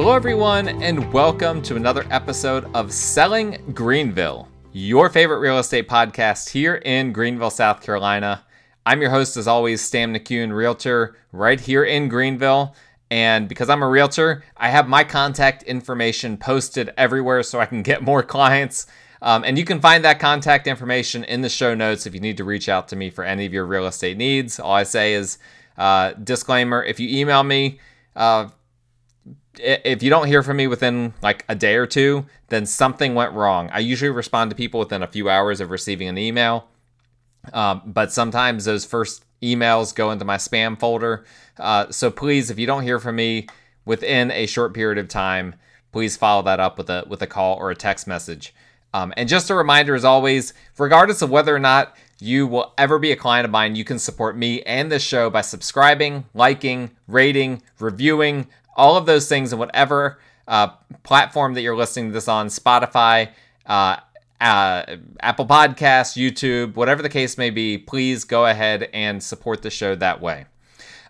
Hello, everyone, and welcome to another episode of Selling Greenville, your favorite real estate podcast here in Greenville, South Carolina. I'm your host, as always, Stan McCune, realtor right here in Greenville. And because I'm a realtor, I have my contact information posted everywhere so I can get more clients. Um, and you can find that contact information in the show notes if you need to reach out to me for any of your real estate needs. All I say is uh, disclaimer if you email me, uh, if you don't hear from me within like a day or two, then something went wrong. I usually respond to people within a few hours of receiving an email. Um, but sometimes those first emails go into my spam folder. Uh, so please, if you don't hear from me within a short period of time, please follow that up with a with a call or a text message. Um, and just a reminder, as always, regardless of whether or not you will ever be a client of mine, you can support me and this show by subscribing, liking, rating, reviewing, all of those things and whatever uh, platform that you're listening to this on Spotify, uh, uh, Apple Podcasts, YouTube, whatever the case may be, please go ahead and support the show that way.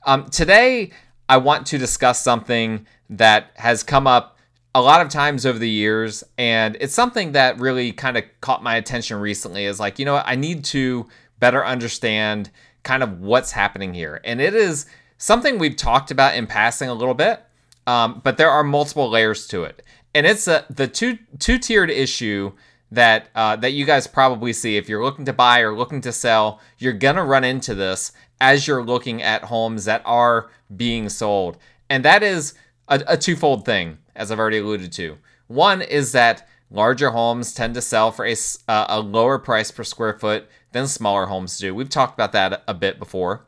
Um, today, I want to discuss something that has come up a lot of times over the years, and it's something that really kind of caught my attention recently. Is like, you know? I need to better understand kind of what's happening here, and it is something we've talked about in passing a little bit, um, but there are multiple layers to it, and it's a the two two tiered issue that uh, that you guys probably see if you're looking to buy or looking to sell. You're gonna run into this as you're looking at homes that are being sold, and that is a, a twofold thing, as I've already alluded to. One is that larger homes tend to sell for a, uh, a lower price per square foot than smaller homes do. We've talked about that a bit before.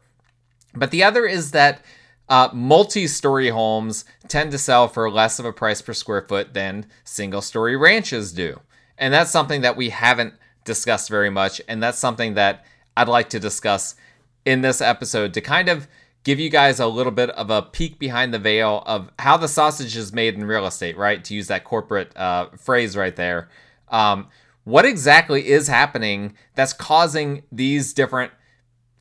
But the other is that uh, multi story homes tend to sell for less of a price per square foot than single story ranches do. And that's something that we haven't discussed very much. And that's something that I'd like to discuss in this episode to kind of give you guys a little bit of a peek behind the veil of how the sausage is made in real estate, right? To use that corporate uh, phrase right there. Um, what exactly is happening that's causing these different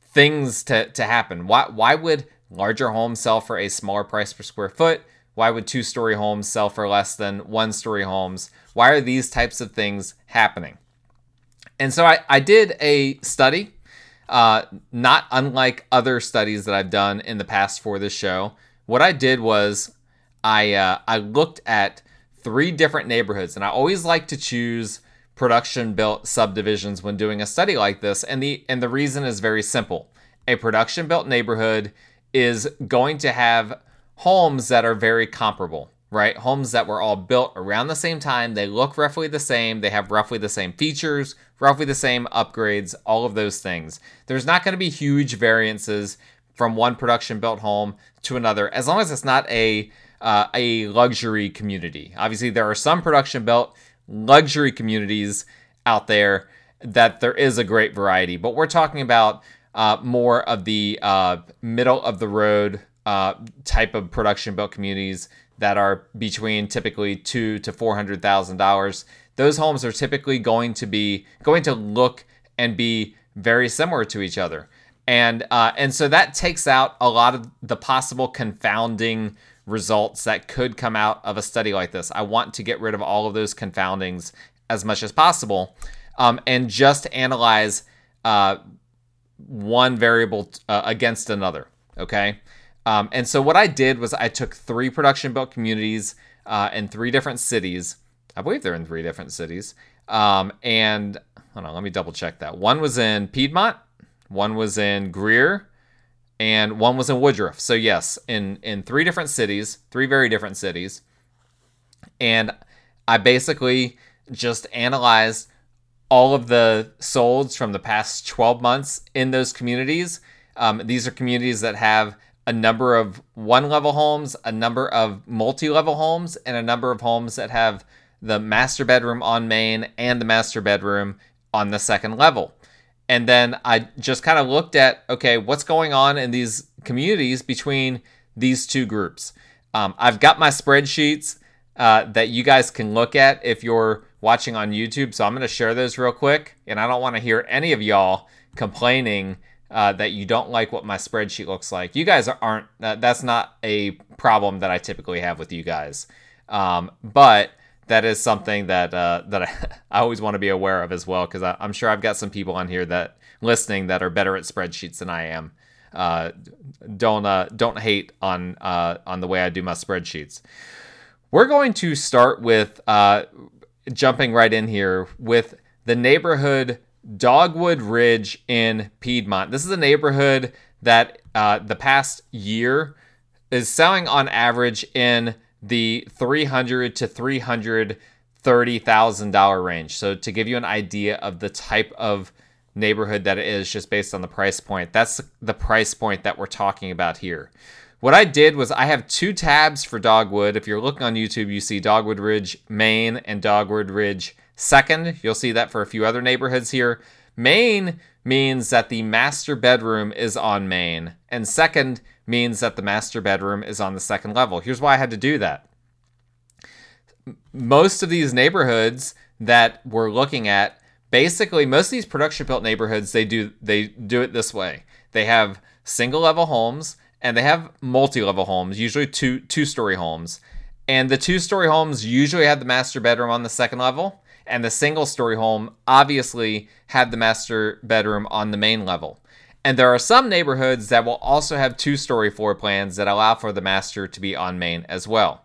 things to, to happen? Why, why would larger homes sell for a smaller price per square foot? Why would two story homes sell for less than one story homes? Why are these types of things happening? And so I, I did a study, uh, not unlike other studies that I've done in the past for this show. What I did was I uh, I looked at three different neighborhoods, and I always like to choose production built subdivisions when doing a study like this. And the and the reason is very simple. A production built neighborhood is going to have homes that are very comparable right? Homes that were all built around the same time. They look roughly the same. They have roughly the same features, roughly the same upgrades, all of those things. There's not going to be huge variances from one production built home to another as long as it's not a uh, a luxury community. Obviously, there are some production built luxury communities out there that there is a great variety, but we're talking about uh, more of the uh, middle of the road uh, type of production built communities that are between typically two to four hundred thousand dollars. Those homes are typically going to be going to look and be very similar to each other, and uh, and so that takes out a lot of the possible confounding results that could come out of a study like this. I want to get rid of all of those confoundings as much as possible, um, and just analyze uh, one variable uh, against another. Okay. Um, and so what I did was I took three production built communities uh, in three different cities. I believe they're in three different cities. Um, and hold on, let me double check that. One was in Piedmont, one was in Greer, and one was in Woodruff. So yes, in in three different cities, three very different cities. And I basically just analyzed all of the solds from the past 12 months in those communities. Um, these are communities that have a number of one level homes, a number of multi level homes, and a number of homes that have the master bedroom on main and the master bedroom on the second level. And then I just kind of looked at okay, what's going on in these communities between these two groups. Um, I've got my spreadsheets uh, that you guys can look at if you're watching on YouTube. So I'm going to share those real quick. And I don't want to hear any of y'all complaining uh, that you don't like what my spreadsheet looks like. You guys aren't, uh, that's not a problem that I typically have with you guys. Um, but that is something that uh, that I, always want to be aware of as well because I'm sure I've got some people on here that listening that are better at spreadsheets than I am. Uh, don't uh, don't hate on uh, on the way I do my spreadsheets. We're going to start with uh, jumping right in here with the neighborhood Dogwood Ridge in Piedmont. This is a neighborhood that uh, the past year is selling on average in the 300 to 330 thousand dollar range. So to give you an idea of the type of neighborhood that it is just based on the price point, that's the price point that we're talking about here. What I did was I have two tabs for Dogwood. If you're looking on YouTube, you see Dogwood Ridge Main and Dogwood Ridge Second. You'll see that for a few other neighborhoods here. Main means that the master bedroom is on main, and second means that the master bedroom is on the second level. Here's why I had to do that. Most of these neighborhoods that we're looking at, basically most of these production built neighborhoods, they do they do it this way. They have single level homes and they have multi-level homes, usually two two-story homes. And the two-story homes usually have the master bedroom on the second level and the single story home obviously had the master bedroom on the main level. And there are some neighborhoods that will also have two story floor plans that allow for the master to be on main as well.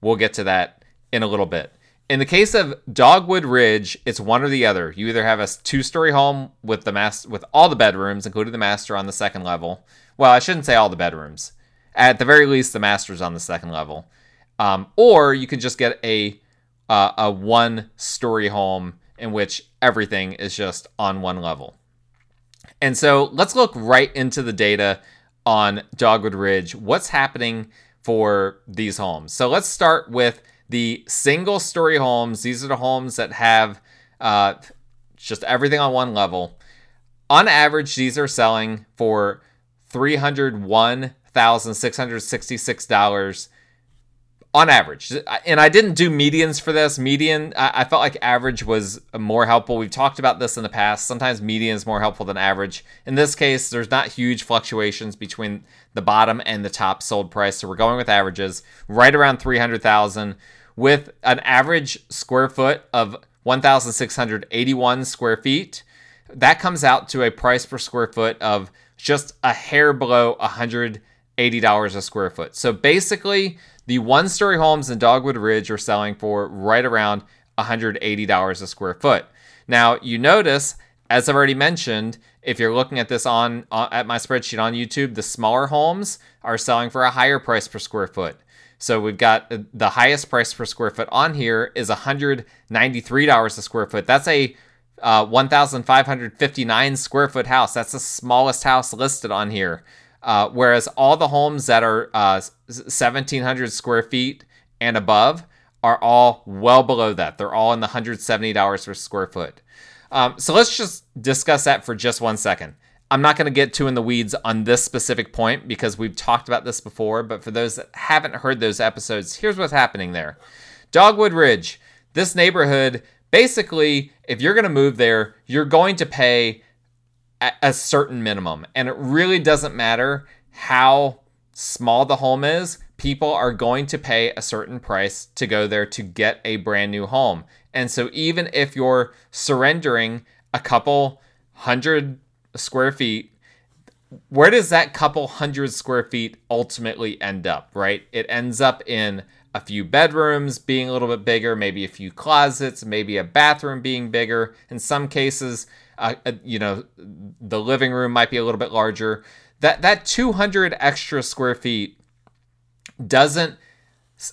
We'll get to that in a little bit. In the case of Dogwood Ridge, it's one or the other. You either have a two-story home with the master with all the bedrooms, including the master on the second level. Well, I shouldn't say all the bedrooms. At the very least, the master's on the second level. Um, or you can just get a uh, a one story home in which everything is just on one level. And so let's look right into the data on Dogwood Ridge. What's happening for these homes? So let's start with the single story homes. These are the homes that have uh, just everything on one level. On average, these are selling for $301,666 on average. And I didn't do medians for this. Median, I felt like average was more helpful. We've talked about this in the past. Sometimes median is more helpful than average. In this case, there's not huge fluctuations between the bottom and the top sold price. So we're going with averages right around 300,000 with an average square foot of 1,681 square feet. That comes out to a price per square foot of just a hair below $180 a square foot. So basically, the one story homes in Dogwood Ridge are selling for right around $180 a square foot. Now, you notice, as I've already mentioned, if you're looking at this on uh, at my spreadsheet on YouTube, the smaller homes are selling for a higher price per square foot. So we've got the highest price per square foot on here is $193 a square foot. That's a uh, 1,559 square foot house. That's the smallest house listed on here. Uh, whereas all the homes that are uh, 1,700 square feet and above are all well below that. They're all in the $170 per square foot. Um, so let's just discuss that for just one second. I'm not going to get too in the weeds on this specific point because we've talked about this before, but for those that haven't heard those episodes, here's what's happening there. Dogwood Ridge, this neighborhood, basically, if you're going to move there, you're going to pay a certain minimum. And it really doesn't matter how small the home is, people are going to pay a certain price to go there to get a brand new home. And so even if you're surrendering a couple hundred square feet, where does that couple hundred square feet ultimately end up, right? It ends up in a few bedrooms being a little bit bigger, maybe a few closets, maybe a bathroom being bigger. In some cases, uh, uh, you know, the living room might be a little bit larger. That that 200 extra square feet doesn't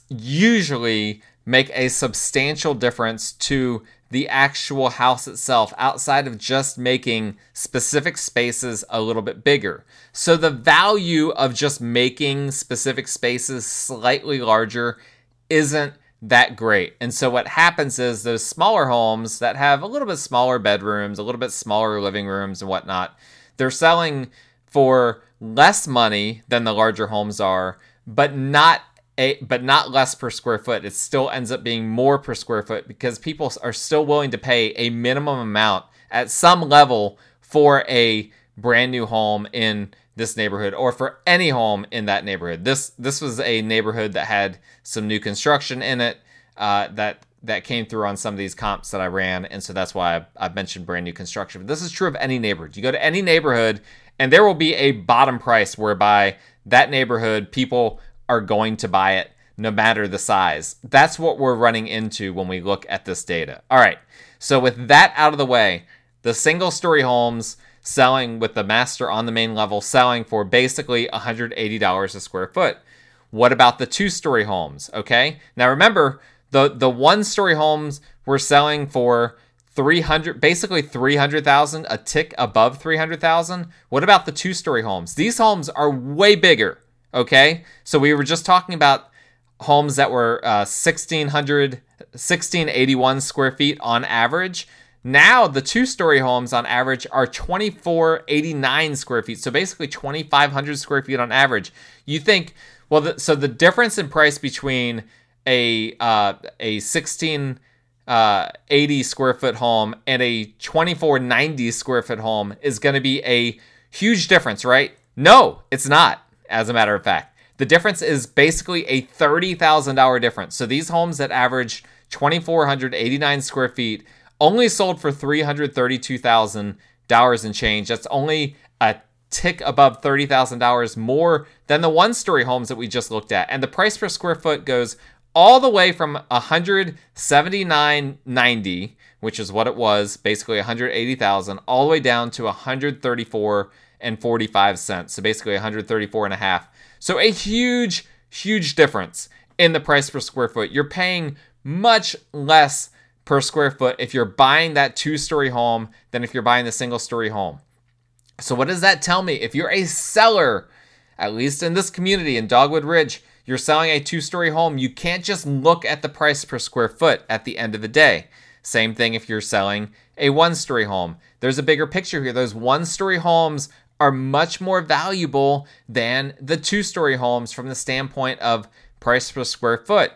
usually make a substantial difference to the actual house itself outside of just making specific spaces a little bit bigger. So the value of just making specific spaces slightly larger isn't that great. And so what happens is those smaller homes that have a little bit smaller bedrooms, a little bit smaller living rooms and whatnot, they're selling for less money than the larger homes are, but not a but not less per square foot. It still ends up being more per square foot because people are still willing to pay a minimum amount at some level for a brand new home in this neighborhood or for any home in that neighborhood. This this was a neighborhood that had some new construction in it uh, that that came through on some of these comps that I ran, and so that's why I, I mentioned brand new construction. But this is true of any neighborhood. You go to any neighborhood, and there will be a bottom price whereby that neighborhood people are going to buy it no matter the size. That's what we're running into when we look at this data. All right. So with that out of the way, the single story homes selling with the master on the main level selling for basically $180 a square foot. What about the two story homes? Okay. Now remember, the, the one story homes were selling for 300 basically 300,000 a tick above 300,000 what about the two story homes these homes are way bigger okay so we were just talking about homes that were uh, 1600 1681 square feet on average now the two story homes on average are 2489 square feet. So basically 2500 square feet on average. You think well the, so the difference in price between a uh, a 1680 uh, square foot home and a 2490 square foot home is going to be a huge difference, right? No, it's not. As a matter of fact, the difference is basically a $30,000 difference. So these homes that average 2489 square feet only sold for $332,000 and change. That's only a tick above $30,000 more than the one story homes that we just looked at. And the price per square foot goes all the way from 179.90, which is what it was, basically 180,000, all the way down to 134 and 45 cents. So basically 134 and a half. So a huge huge difference in the price per square foot. You're paying much less per square foot if you're buying that two story home than if you're buying the single story home. So, what does that tell me? If you're a seller, at least in this community in Dogwood Ridge, you're selling a two story home, you can't just look at the price per square foot at the end of the day. Same thing if you're selling a one story home. There's a bigger picture here. Those one story homes are much more valuable than the two story homes from the standpoint of price per square foot.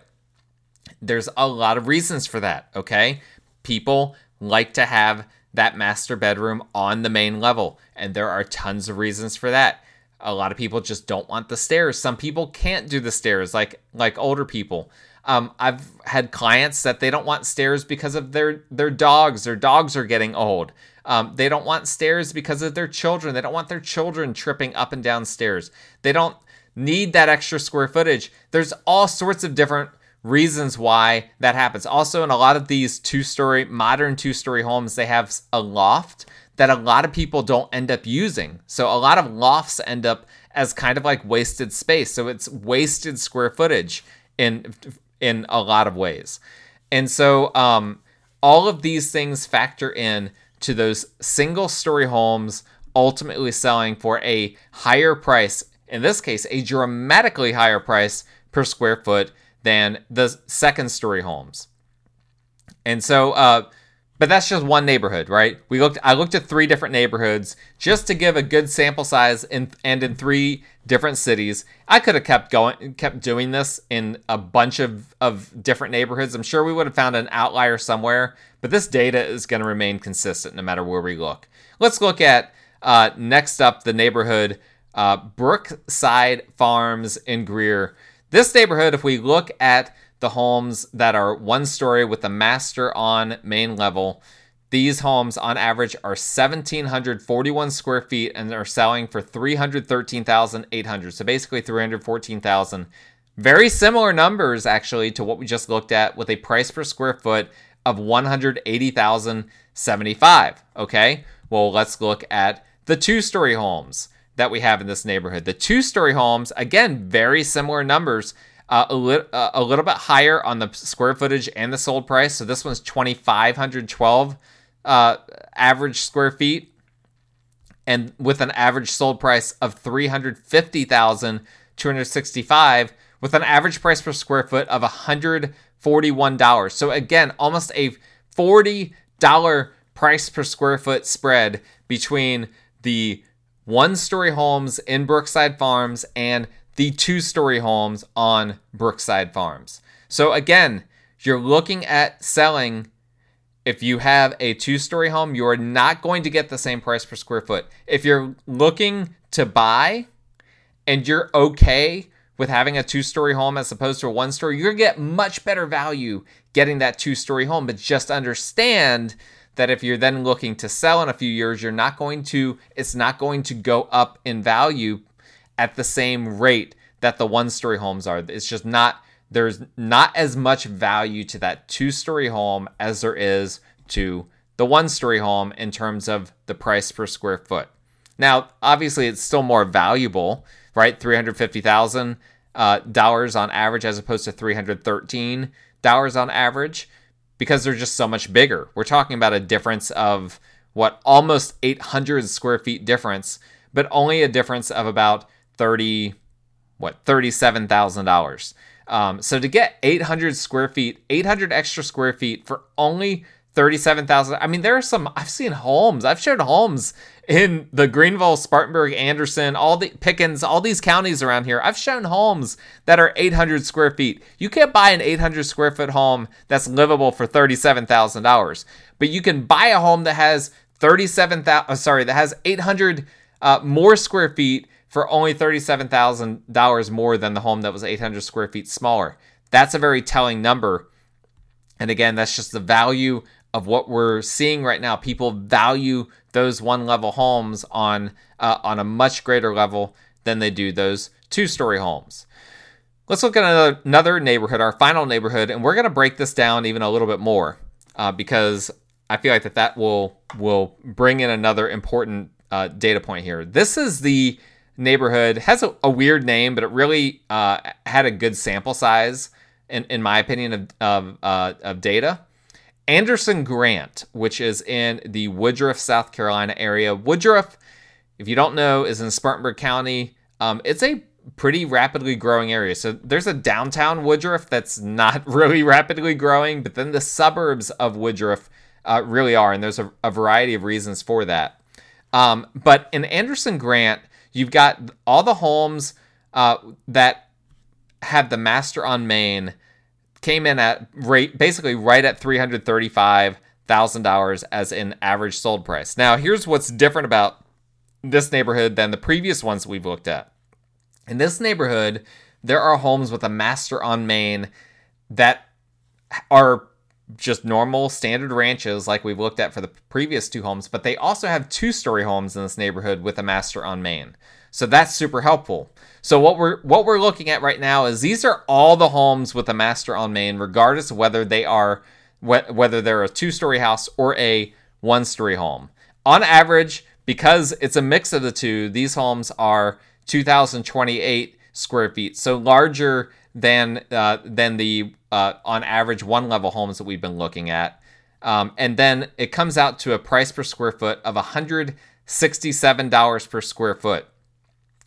There's a lot of reasons for that, okay? People like to have that master bedroom on the main level, and there are tons of reasons for that. A lot of people just don't want the stairs. Some people can't do the stairs, like like older people. Um, I've had clients that they don't want stairs because of their their dogs. Their dogs are getting old. Um, they don't want stairs because of their children. They don't want their children tripping up and down stairs. They don't need that extra square footage. There's all sorts of different reasons why that happens. Also, in a lot of these two story, modern two story homes, they have a loft that a lot of people don't end up using. So, a lot of lofts end up as kind of like wasted space. So, it's wasted square footage in in a lot of ways. And so, um, all of these things factor in to those single story homes ultimately selling for a higher price. In this case, a dramatically higher price per square foot than the second story homes. And so, uh, but that's just one neighborhood, right? We looked. I looked at three different neighborhoods just to give a good sample size, in, and in three different cities. I could have kept going, kept doing this in a bunch of of different neighborhoods. I'm sure we would have found an outlier somewhere, but this data is going to remain consistent no matter where we look. Let's look at uh, next up the neighborhood uh, Brookside Farms in Greer. This neighborhood, if we look at the homes that are one story with the master on main level, these homes on average are 1741 square feet and are selling for 313,800. So basically 314,000. Very similar numbers actually to what we just looked at with a price per square foot of 180,075, okay? Well, let's look at the two-story homes that we have in this neighborhood. The two story homes, again, very similar numbers. Uh, a, li- uh, a little bit higher on the square footage and the sold price. So this one's 2,512 uh, average square feet, and with an average sold price of 350,265, with an average price per square foot of $141. So again, almost a $40 price per square foot spread between the one story homes in Brookside Farms and the two story homes on Brookside Farms. So, again, you're looking at selling if you have a two story home, you are not going to get the same price per square foot. If you're looking to buy and you're okay with having a two story home as opposed to a one story, you're going to get much better value getting that two story home. But just understand that if you're then looking to sell in a few years, you're not going to, it's not going to go up in value at the same rate that the one story homes are. It's just not there's not as much value to that two story home as there is to the one story home in terms of the price per square foot. Now, obviously, it's still more valuable, right? Three hundred fifty thousand uh, dollars on average, as opposed to three hundred thirteen dollars on average, because they're just so much bigger. We're talking about a difference of what almost eight hundred square feet difference, but only a difference of about thirty, what thirty-seven thousand dollars. Um, so to get 800 square feet, 800 extra square feet for only 37,000. I mean, there are some, I've seen homes, I've showed homes in the Greenville, Spartanburg, Anderson, all the Pickens, all these counties around here. I've shown homes that are 800 square feet. You can't buy an 800 square foot home that's livable for $37,000, but you can buy a home that has 37,000, uh, sorry, that has 800 uh, more square feet for only $37,000 more than the home that was 800 square feet smaller. That's a very telling number. And again, that's just the value of what we're seeing right now. People value those one level homes on uh, on a much greater level than they do those two story homes. Let's look at another, neighborhood, our final neighborhood, and we're going to break this down even a little bit more uh, because I feel like that that will will bring in another important uh, data point here. This is the neighborhood has a, a weird name, but it really uh, had a good sample size, in, in my opinion, of, of, uh, of data. Anderson Grant, which is in the Woodruff, South Carolina area. Woodruff, if you don't know, is in Spartanburg County. Um, it's a pretty rapidly growing area. So there's a downtown Woodruff that's not really rapidly growing, but then the suburbs of Woodruff uh, really are, and there's a, a, variety of reasons for that. Um, but in Anderson Grant, You've got all the homes uh, that have the master on main came in at rate basically right at three hundred thirty five thousand dollars as an average sold price. Now, here's what's different about this neighborhood than the previous ones we've looked at. In this neighborhood, there are homes with a master on main that are just normal standard ranches like we've looked at for the previous two homes, but they also have two story homes in this neighborhood with a master on main. So that's super helpful. So what we're what we're looking at right now is these are all the homes with a master on main, regardless of whether they are whether they're a two story house or a one story home. On average, because it's a mix of the two, these homes are 2,028 square feet, so larger than uh, than the uh, on average one level homes that we've been looking at. Um, and then it comes out to a price per square foot of $167 per square foot.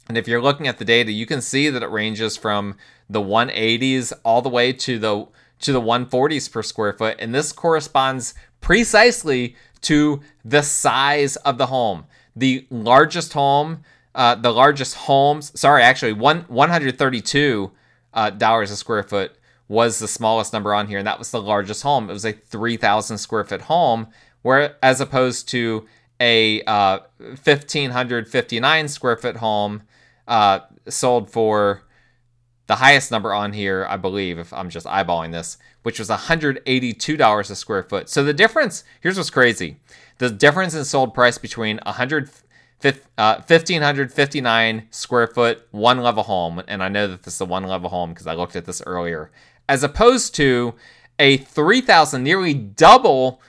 And if you're looking at the data, you can see that it ranges from the 180s all the way to the to the 140s per square foot, and this corresponds precisely to the size of the home. The largest home, uh, the largest homes, sorry, actually, one 132 uh, dollars a square foot was the smallest number on here, and that was the largest home. It was a 3,000 square foot home, where as opposed to a uh, 1,559 square foot home uh, sold for the highest number on here, I believe, if I'm just eyeballing this, which was $182 a square foot. So the difference here's what's crazy: the difference in sold price between 100 uh, 1559 square foot one level home and i know that this is a one level home because i looked at this earlier as opposed to a 3000 nearly double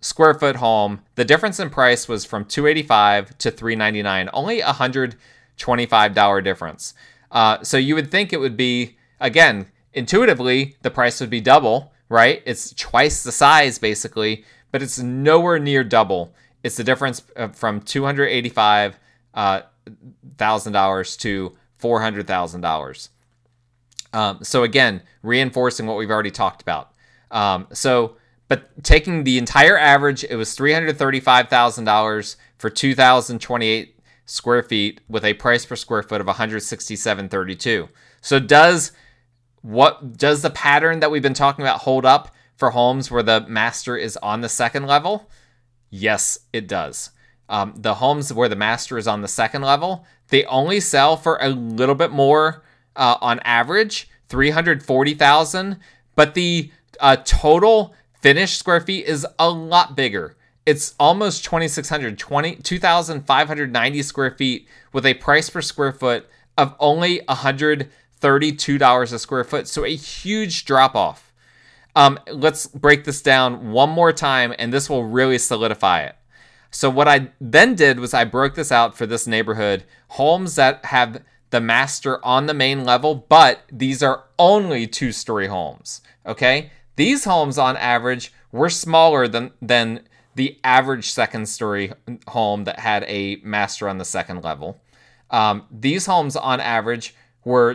square foot home. The difference in price was from 285 to 399 only a $125 difference. Uh, so you would think it would be again intuitively the price would be double right? It's twice the size basically but it's nowhere near double it's the difference from two hundred eighty-five uh, thousand dollars to four hundred thousand dollars. Um, so again, reinforcing what we've already talked about. Um, so, but taking the entire average, it was three hundred thirty-five thousand dollars for two thousand twenty-eight square feet with a price per square foot of one hundred sixty-seven thirty-two. So does what does the pattern that we've been talking about hold up for homes where the master is on the second level? Yes, it does. Um, the homes where the master is on the second level, they only sell for a little bit more uh, on average, 340,000, but the uh, total finished square feet is a lot bigger. It's almost 2,600, 20, 2,590 square feet with a price per square foot of only $132 a square foot. So a huge drop off. Um, let's break this down one more time, and this will really solidify it. So what I then did was I broke this out for this neighborhood, homes that have the master on the main level, but these are only two-story homes. Okay? These homes on average were smaller than than the average second story home that had a master on the second level. Um, these homes on average were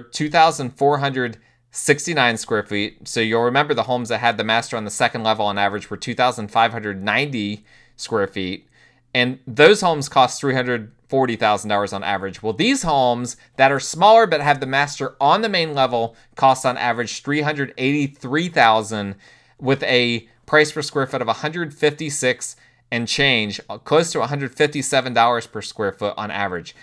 2,469 square feet. So you'll remember the homes that had the master on the second level on average were 2,590 square feet and those homes cost $340,000 on average. Well, these homes that are smaller but have the master on the main level cost on average 383,000 with a price per square foot of 156 and change, uh, close to $157 per square foot on average.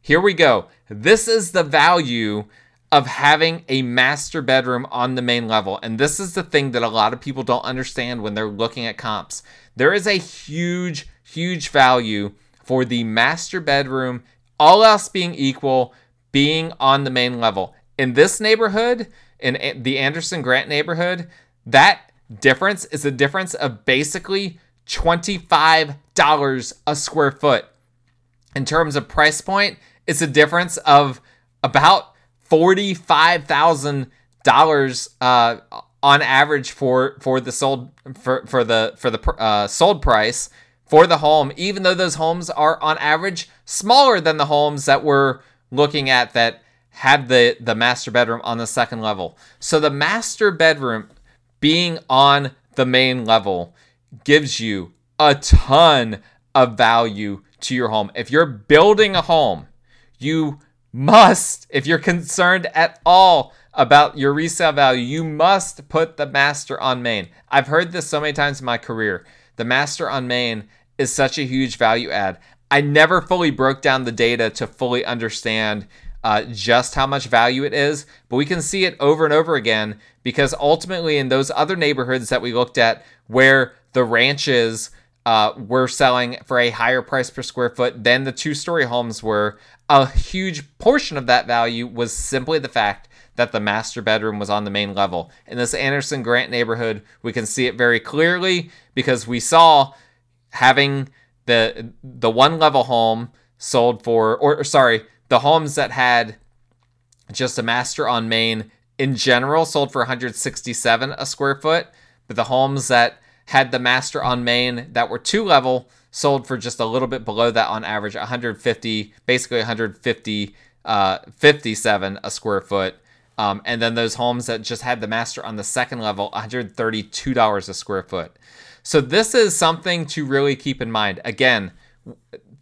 Here we go. This is the value of having a master bedroom on the main level. And this is the thing that a lot of people don't understand when they're looking at comps. There is a huge huge value for the master bedroom, all else being equal, being on the main level. In this neighborhood, in the Anderson Grant neighborhood, that difference is a difference of basically $25 a square foot. In terms of price point, it's a difference of about $45,000 uh, on average for for the sold for for the for the uh, sold price for the home, even though those homes are on average smaller than the homes that we're looking at that had the, the master bedroom on the second level. So the master bedroom being on the main level gives you a ton of value to your home. If you're building a home, you must, if you're concerned at all about your resale value, you must put the master on main. I've heard this so many times in my career. The master on main is such a huge value add. I never fully broke down the data to fully understand uh, just how much value it is, but we can see it over and over again because ultimately, in those other neighborhoods that we looked at where the ranches uh, were selling for a higher price per square foot than the two story homes were, a huge portion of that value was simply the fact that the master bedroom was on the main level. In this Anderson Grant neighborhood, we can see it very clearly because we saw having the the one level home sold for or, or sorry, the homes that had just a master on main in general sold for 167 a square foot, but the homes that had the master on main that were two level sold for just a little bit below that on average 150 basically 150 uh, 57 a square foot um, and then those homes that just had the master on the second level $132 a square foot so this is something to really keep in mind. Again,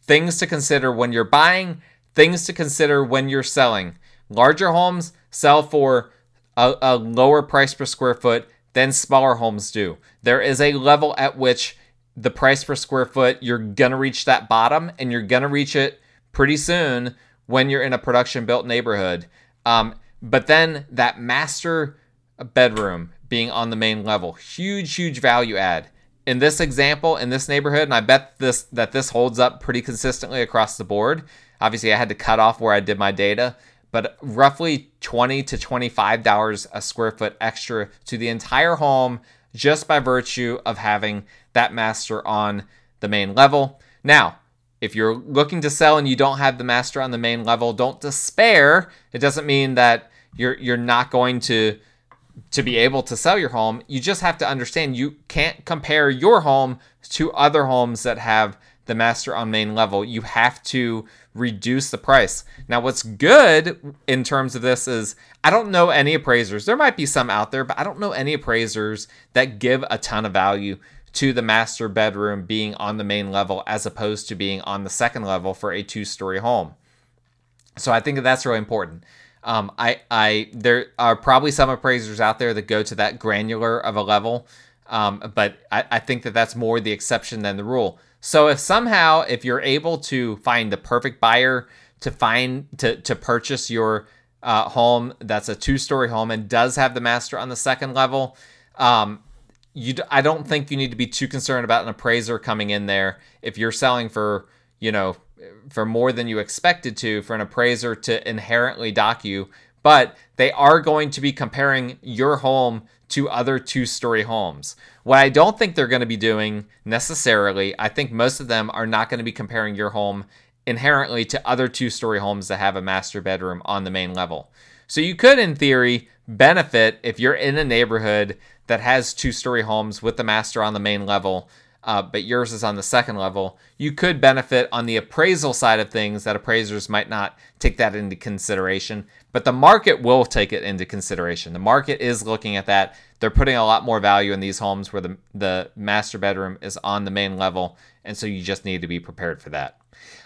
things to consider when you're buying, things to consider when you're selling. Larger homes sell for a, a lower price per square foot than smaller homes do. There is a level at which the price per square foot, you're going to reach that bottom and you're going to reach it pretty soon when you're in a production built neighborhood. Um, but then that master bedroom being on the main level, huge, huge value add in this example in this neighborhood and i bet this that this holds up pretty consistently across the board obviously i had to cut off where i did my data but roughly 20 to 25 dollars a square foot extra to the entire home just by virtue of having that master on the main level. Now if you're looking to sell and you don't have the master on the main level don't despair. It doesn't mean that you're you're not going to to be able to sell your home, you just have to understand you can't compare your home to other homes that have the master on main level. You have to reduce the price. Now, what's good in terms of this is I don't know any appraisers. There might be some out there, but I don't know any appraisers that give a ton of value to the master bedroom being on the main level as opposed to being on the second level for a two story home. So I think that that's really important. Um, I, I, there are probably some appraisers out there that go to that granular of a level. Um, but I, I think that that's more the exception than the rule. So if somehow if you're able to find the perfect buyer to find to to purchase your uh, home that's a two story home and does have the master on the second level, um, you I don't think you need to be too concerned about an appraiser coming in there. If you're selling for you know for more than you expected to for an appraiser to inherently dock you but they are going to be comparing your home to other two story homes. What I don't think they're going to be doing necessarily, I think most of them are not going to be comparing your home inherently to other two story homes that have a master bedroom on the main level. So you could, in theory, benefit if you're in a neighborhood that has two story homes with the master on the main level uh, but yours is on the second level, you could benefit on the appraisal side of things that appraisers might not take that into consideration. But the market will take it into consideration. The market is looking at that. They're putting a lot more value in these homes where the, the master bedroom is on the main level. And so you just need to be prepared for that.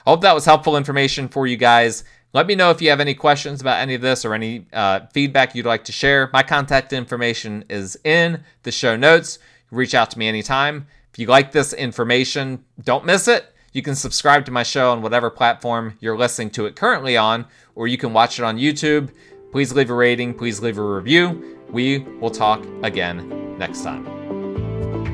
I hope that was helpful information for you guys. Let me know if you have any questions about any of this or any uh, feedback you'd like to share. My contact information is in the show notes. Reach out to me anytime. If you like this information, don't miss it. You can subscribe to my show on whatever platform you're listening to it currently on, or you can watch it on YouTube. Please leave a rating, please leave a review. We will talk again next time.